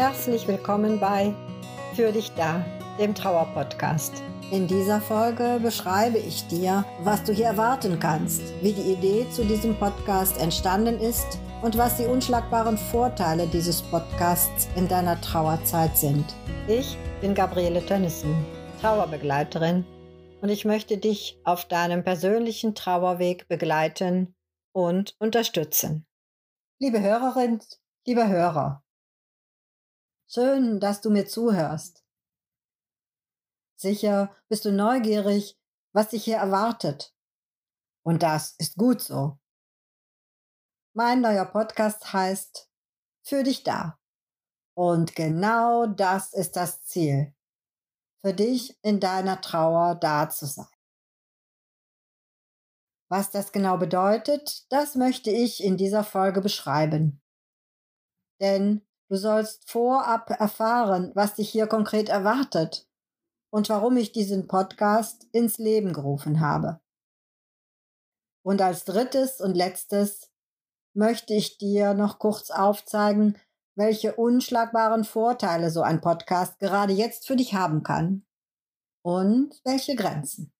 Herzlich willkommen bei Für dich da, dem Trauerpodcast. In dieser Folge beschreibe ich dir, was du hier erwarten kannst, wie die Idee zu diesem Podcast entstanden ist und was die unschlagbaren Vorteile dieses Podcasts in deiner Trauerzeit sind. Ich bin Gabriele Tönnissen, Trauerbegleiterin und ich möchte dich auf deinem persönlichen Trauerweg begleiten und unterstützen. Liebe Hörerin, lieber Hörer, schön, dass du mir zuhörst. Sicher bist du neugierig, was dich hier erwartet. Und das ist gut so. Mein neuer Podcast heißt Für dich da. Und genau das ist das Ziel. Für dich in deiner Trauer da zu sein. Was das genau bedeutet, das möchte ich in dieser Folge beschreiben. Denn du sollst vorab erfahren, was dich hier konkret erwartet und warum ich diesen Podcast ins Leben gerufen habe. Und als drittes und letztes möchte ich dir noch kurz aufzeigen, welche unschlagbaren Vorteile so ein Podcast gerade jetzt für dich haben kann und welche Grenzen.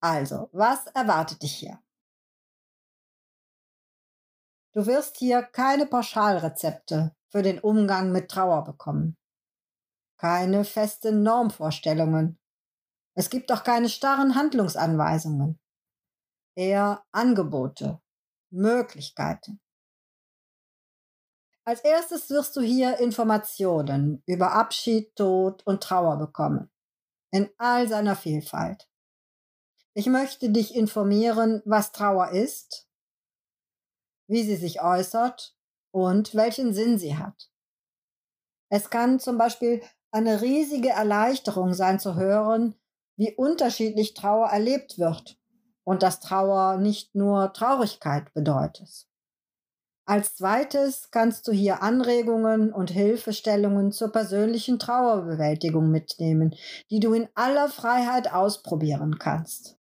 Also, was erwartet dich hier? Du wirst hier keine Pauschalrezepte für den Umgang mit Trauer bekommen keine festen Normvorstellungen. Es gibt auch keine starren Handlungsanweisungen. Eher Angebote, Möglichkeiten. Als erstes wirst du hier Informationen über Abschied, Tod und Trauer bekommen. In all seiner Vielfalt. Ich möchte dich informieren, was Trauer ist, wie sie sich äußert und welchen Sinn sie hat. Es kann zum Beispiel eine riesige Erleichterung sein zu hören, wie unterschiedlich Trauer erlebt wird und dass Trauer nicht nur Traurigkeit bedeutet. Als zweites kannst du hier Anregungen und Hilfestellungen zur persönlichen Trauerbewältigung mitnehmen, die du in aller Freiheit ausprobieren kannst.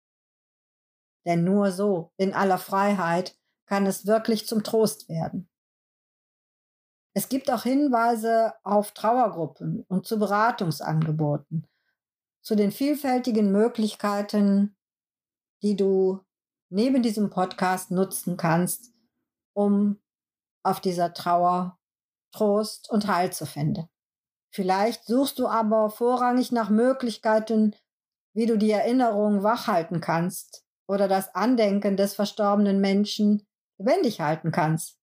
Denn nur so, in aller Freiheit, kann es wirklich zum Trost werden. Es gibt auch Hinweise auf Trauergruppen und zu Beratungsangeboten, zu den vielfältigen Möglichkeiten, die du neben diesem Podcast nutzen kannst, um auf dieser Trauer Trost und Heil zu finden. Vielleicht suchst du aber vorrangig nach Möglichkeiten, wie du die Erinnerung wachhalten kannst oder das Andenken des verstorbenen Menschen lebendig halten kannst.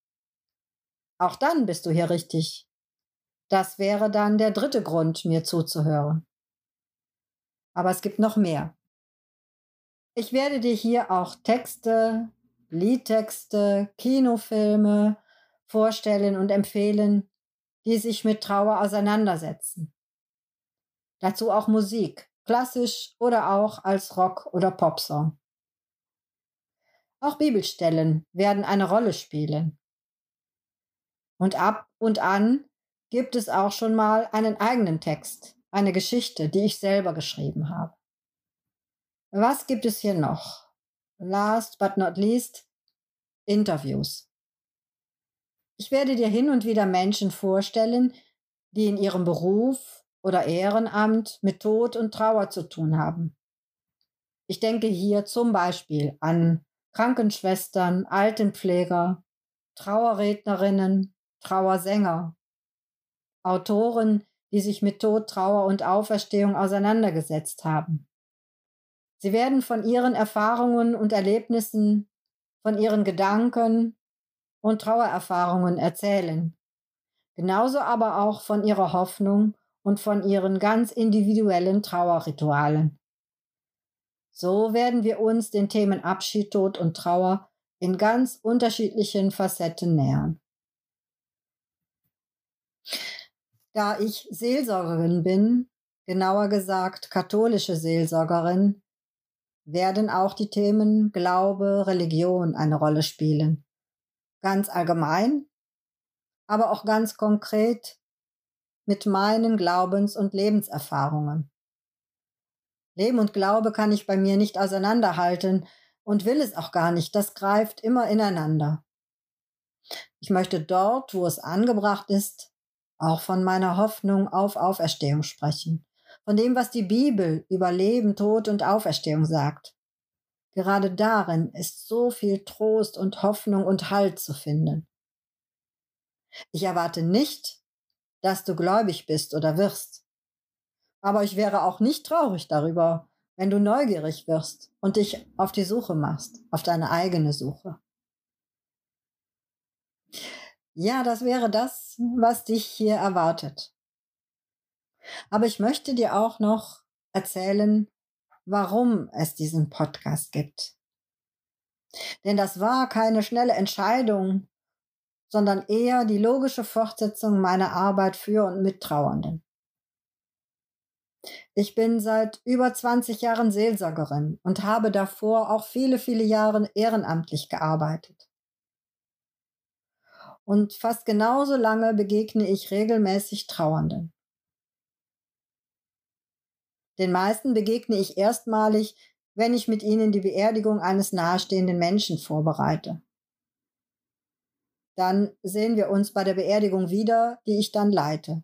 Auch dann bist du hier richtig. Das wäre dann der dritte Grund, mir zuzuhören. Aber es gibt noch mehr. Ich werde dir hier auch Texte, Liedtexte, Kinofilme vorstellen und empfehlen, die sich mit Trauer auseinandersetzen. Dazu auch Musik, klassisch oder auch als Rock- oder Popsong. Auch Bibelstellen werden eine Rolle spielen. Und ab und an gibt es auch schon mal einen eigenen Text, eine Geschichte, die ich selber geschrieben habe. Was gibt es hier noch? Last but not least, Interviews. Ich werde dir hin und wieder Menschen vorstellen, die in ihrem Beruf oder Ehrenamt mit Tod und Trauer zu tun haben. Ich denke hier zum Beispiel an Krankenschwestern, Altenpfleger, Trauerrednerinnen, Trauersänger, Autoren, die sich mit Tod, Trauer und Auferstehung auseinandergesetzt haben. Sie werden von ihren Erfahrungen und Erlebnissen, von ihren Gedanken und Trauererfahrungen erzählen, genauso aber auch von ihrer Hoffnung und von ihren ganz individuellen Trauerritualen. So werden wir uns den Themen Abschied, Tod und Trauer in ganz unterschiedlichen Facetten nähern. Da ich Seelsorgerin bin, genauer gesagt katholische Seelsorgerin, werden auch die Themen Glaube, Religion eine Rolle spielen. Ganz allgemein, aber auch ganz konkret mit meinen Glaubens- und Lebenserfahrungen. Leben und Glaube kann ich bei mir nicht auseinanderhalten und will es auch gar nicht, das greift immer ineinander. Ich möchte dort, wo es angebracht ist, auch von meiner Hoffnung auf Auferstehung sprechen, von dem, was die Bibel über Leben, Tod und Auferstehung sagt. Gerade darin ist so viel Trost und Hoffnung und Halt zu finden. Ich erwarte nicht, dass du gläubig bist oder wirst. Aber ich wäre auch nicht traurig darüber, wenn du neugierig wirst und dich auf die Suche machst, auf deine eigene Suche. Ja, das wäre das, was dich hier erwartet. Aber ich möchte dir auch noch erzählen, warum es diesen Podcast gibt. Denn das war keine schnelle Entscheidung, sondern eher die logische Fortsetzung meiner Arbeit für und mit Trauernden. Ich bin seit über 20 Jahren Seelsorgerin und habe davor auch viele, viele Jahre ehrenamtlich gearbeitet. Und fast genauso lange begegne ich regelmäßig Trauernden. Den meisten begegne ich erstmalig, wenn ich mit ihnen die Beerdigung eines nahestehenden Menschen vorbereite. Dann sehen wir uns bei der Beerdigung wieder, die ich dann leite.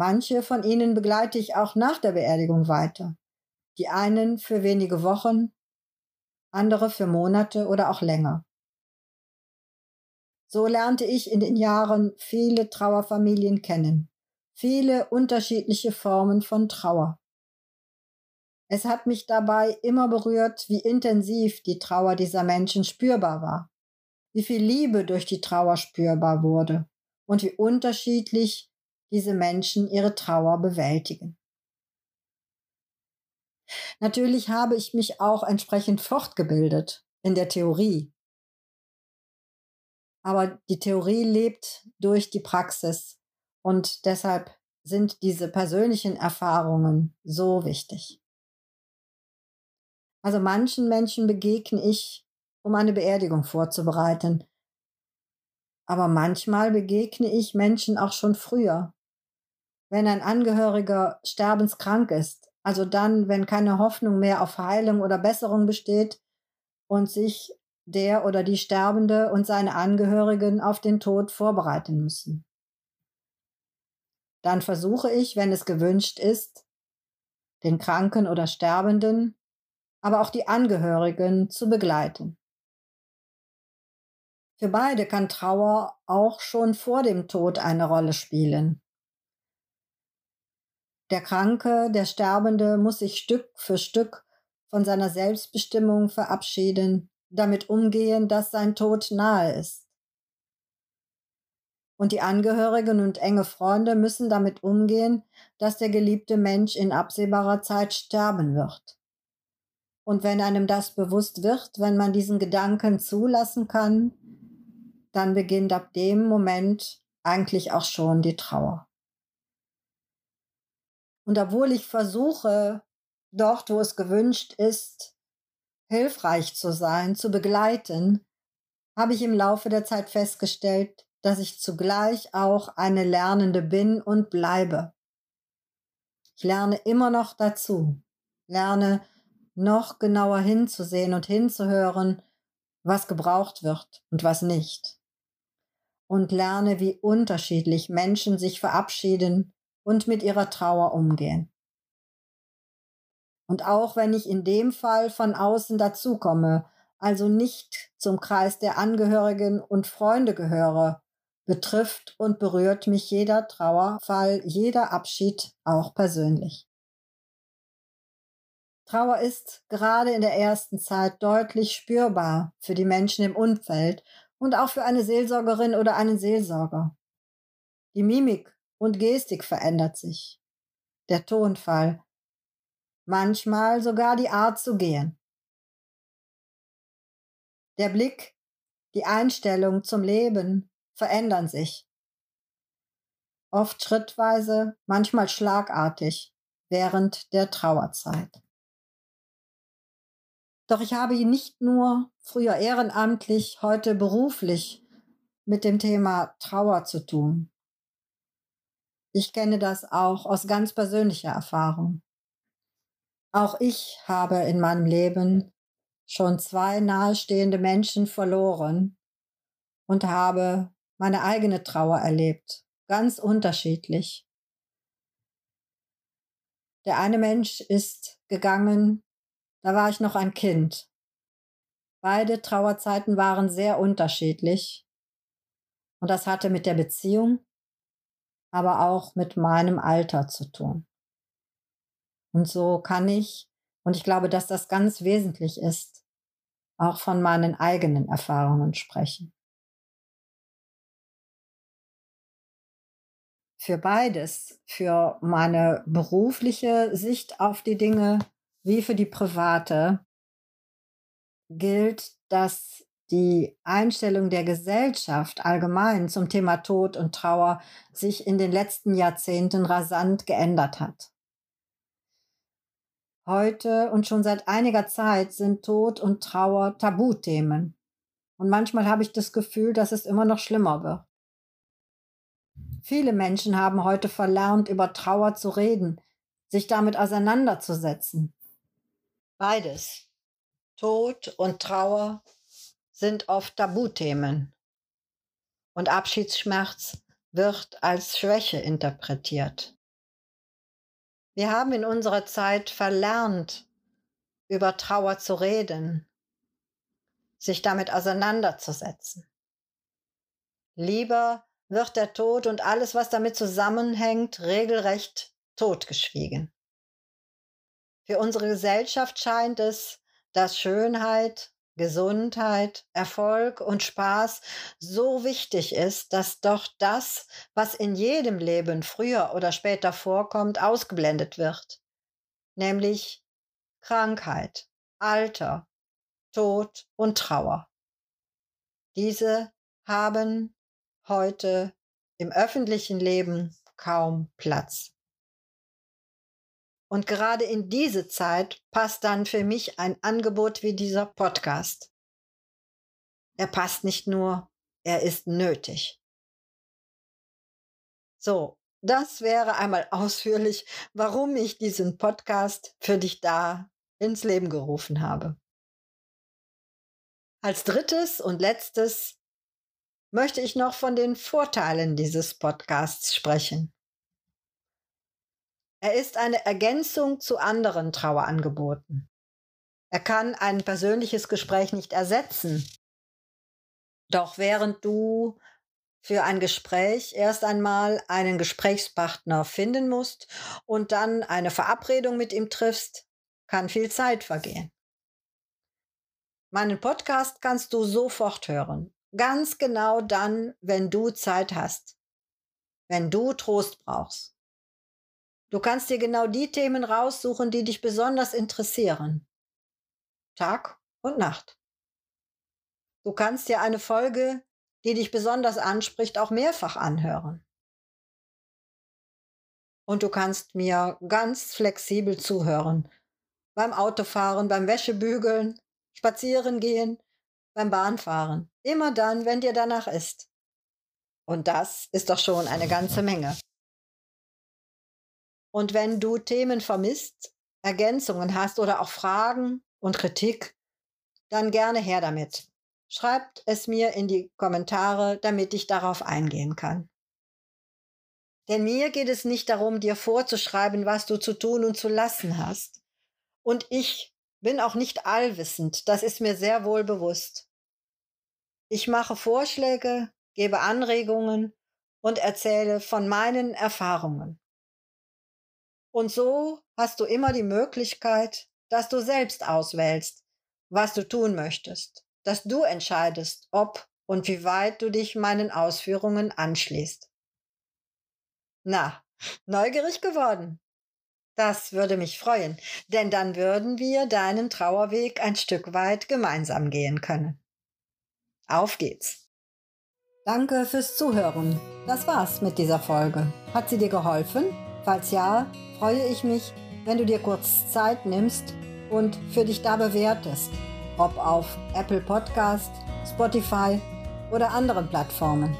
Manche von ihnen begleite ich auch nach der Beerdigung weiter. Die einen für wenige Wochen, andere für Monate oder auch länger. So lernte ich in den Jahren viele Trauerfamilien kennen, viele unterschiedliche Formen von Trauer. Es hat mich dabei immer berührt, wie intensiv die Trauer dieser Menschen spürbar war, wie viel Liebe durch die Trauer spürbar wurde und wie unterschiedlich diese Menschen ihre Trauer bewältigen. Natürlich habe ich mich auch entsprechend fortgebildet in der Theorie aber die Theorie lebt durch die Praxis und deshalb sind diese persönlichen Erfahrungen so wichtig. Also manchen Menschen begegne ich, um eine Beerdigung vorzubereiten. Aber manchmal begegne ich Menschen auch schon früher. Wenn ein Angehöriger sterbenskrank ist, also dann, wenn keine Hoffnung mehr auf Heilung oder Besserung besteht und sich der oder die Sterbende und seine Angehörigen auf den Tod vorbereiten müssen. Dann versuche ich, wenn es gewünscht ist, den Kranken oder Sterbenden, aber auch die Angehörigen zu begleiten. Für beide kann Trauer auch schon vor dem Tod eine Rolle spielen. Der Kranke, der Sterbende muss sich Stück für Stück von seiner Selbstbestimmung verabschieden damit umgehen, dass sein Tod nahe ist. Und die Angehörigen und enge Freunde müssen damit umgehen, dass der geliebte Mensch in absehbarer Zeit sterben wird. Und wenn einem das bewusst wird, wenn man diesen Gedanken zulassen kann, dann beginnt ab dem Moment eigentlich auch schon die Trauer. Und obwohl ich versuche, dort, wo es gewünscht ist, hilfreich zu sein, zu begleiten, habe ich im Laufe der Zeit festgestellt, dass ich zugleich auch eine Lernende bin und bleibe. Ich lerne immer noch dazu, lerne noch genauer hinzusehen und hinzuhören, was gebraucht wird und was nicht. Und lerne, wie unterschiedlich Menschen sich verabschieden und mit ihrer Trauer umgehen. Und auch wenn ich in dem Fall von außen dazukomme, also nicht zum Kreis der Angehörigen und Freunde gehöre, betrifft und berührt mich jeder Trauerfall, jeder Abschied auch persönlich. Trauer ist gerade in der ersten Zeit deutlich spürbar für die Menschen im Umfeld und auch für eine Seelsorgerin oder einen Seelsorger. Die Mimik und Gestik verändert sich. Der Tonfall, manchmal sogar die Art zu gehen. Der Blick, die Einstellung zum Leben verändern sich. Oft schrittweise, manchmal schlagartig während der Trauerzeit. Doch ich habe nicht nur früher ehrenamtlich, heute beruflich mit dem Thema Trauer zu tun. Ich kenne das auch aus ganz persönlicher Erfahrung. Auch ich habe in meinem Leben schon zwei nahestehende Menschen verloren und habe meine eigene Trauer erlebt, ganz unterschiedlich. Der eine Mensch ist gegangen, da war ich noch ein Kind. Beide Trauerzeiten waren sehr unterschiedlich. Und das hatte mit der Beziehung, aber auch mit meinem Alter zu tun. Und so kann ich, und ich glaube, dass das ganz wesentlich ist, auch von meinen eigenen Erfahrungen sprechen. Für beides, für meine berufliche Sicht auf die Dinge wie für die private, gilt, dass die Einstellung der Gesellschaft allgemein zum Thema Tod und Trauer sich in den letzten Jahrzehnten rasant geändert hat. Heute und schon seit einiger Zeit sind Tod und Trauer Tabuthemen. Und manchmal habe ich das Gefühl, dass es immer noch schlimmer wird. Viele Menschen haben heute verlernt, über Trauer zu reden, sich damit auseinanderzusetzen. Beides, Tod und Trauer, sind oft Tabuthemen. Und Abschiedsschmerz wird als Schwäche interpretiert. Wir haben in unserer Zeit verlernt, über Trauer zu reden, sich damit auseinanderzusetzen. Lieber wird der Tod und alles, was damit zusammenhängt, regelrecht totgeschwiegen. Für unsere Gesellschaft scheint es, dass Schönheit, Gesundheit, Erfolg und Spaß so wichtig ist, dass doch das, was in jedem Leben früher oder später vorkommt, ausgeblendet wird, nämlich Krankheit, Alter, Tod und Trauer. Diese haben heute im öffentlichen Leben kaum Platz. Und gerade in diese Zeit passt dann für mich ein Angebot wie dieser Podcast. Er passt nicht nur, er ist nötig. So, das wäre einmal ausführlich, warum ich diesen Podcast für dich da ins Leben gerufen habe. Als drittes und letztes möchte ich noch von den Vorteilen dieses Podcasts sprechen. Er ist eine Ergänzung zu anderen Trauerangeboten. Er kann ein persönliches Gespräch nicht ersetzen. Doch während du für ein Gespräch erst einmal einen Gesprächspartner finden musst und dann eine Verabredung mit ihm triffst, kann viel Zeit vergehen. Meinen Podcast kannst du sofort hören. Ganz genau dann, wenn du Zeit hast. Wenn du Trost brauchst. Du kannst dir genau die Themen raussuchen, die dich besonders interessieren. Tag und Nacht. Du kannst dir eine Folge, die dich besonders anspricht, auch mehrfach anhören. Und du kannst mir ganz flexibel zuhören. Beim Autofahren, beim Wäschebügeln, spazieren gehen, beim Bahnfahren. Immer dann, wenn dir danach ist. Und das ist doch schon eine ganze Menge. Und wenn du Themen vermisst, Ergänzungen hast oder auch Fragen und Kritik, dann gerne her damit. Schreibt es mir in die Kommentare, damit ich darauf eingehen kann. Denn mir geht es nicht darum, dir vorzuschreiben, was du zu tun und zu lassen hast. Und ich bin auch nicht allwissend, das ist mir sehr wohl bewusst. Ich mache Vorschläge, gebe Anregungen und erzähle von meinen Erfahrungen. Und so hast du immer die Möglichkeit, dass du selbst auswählst, was du tun möchtest, dass du entscheidest, ob und wie weit du dich meinen Ausführungen anschließt. Na, neugierig geworden? Das würde mich freuen, denn dann würden wir deinen Trauerweg ein Stück weit gemeinsam gehen können. Auf geht's! Danke fürs Zuhören. Das war's mit dieser Folge. Hat sie dir geholfen? Falls ja, freue ich mich, wenn du dir kurz Zeit nimmst und für dich da bewertest, ob auf Apple Podcast, Spotify oder anderen Plattformen.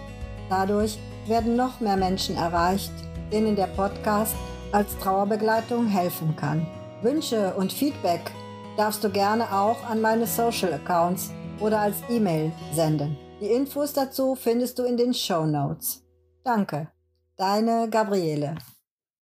Dadurch werden noch mehr Menschen erreicht, denen der Podcast als Trauerbegleitung helfen kann. Wünsche und Feedback darfst du gerne auch an meine Social Accounts oder als E-Mail senden. Die Infos dazu findest du in den Show Notes. Danke. Deine Gabriele.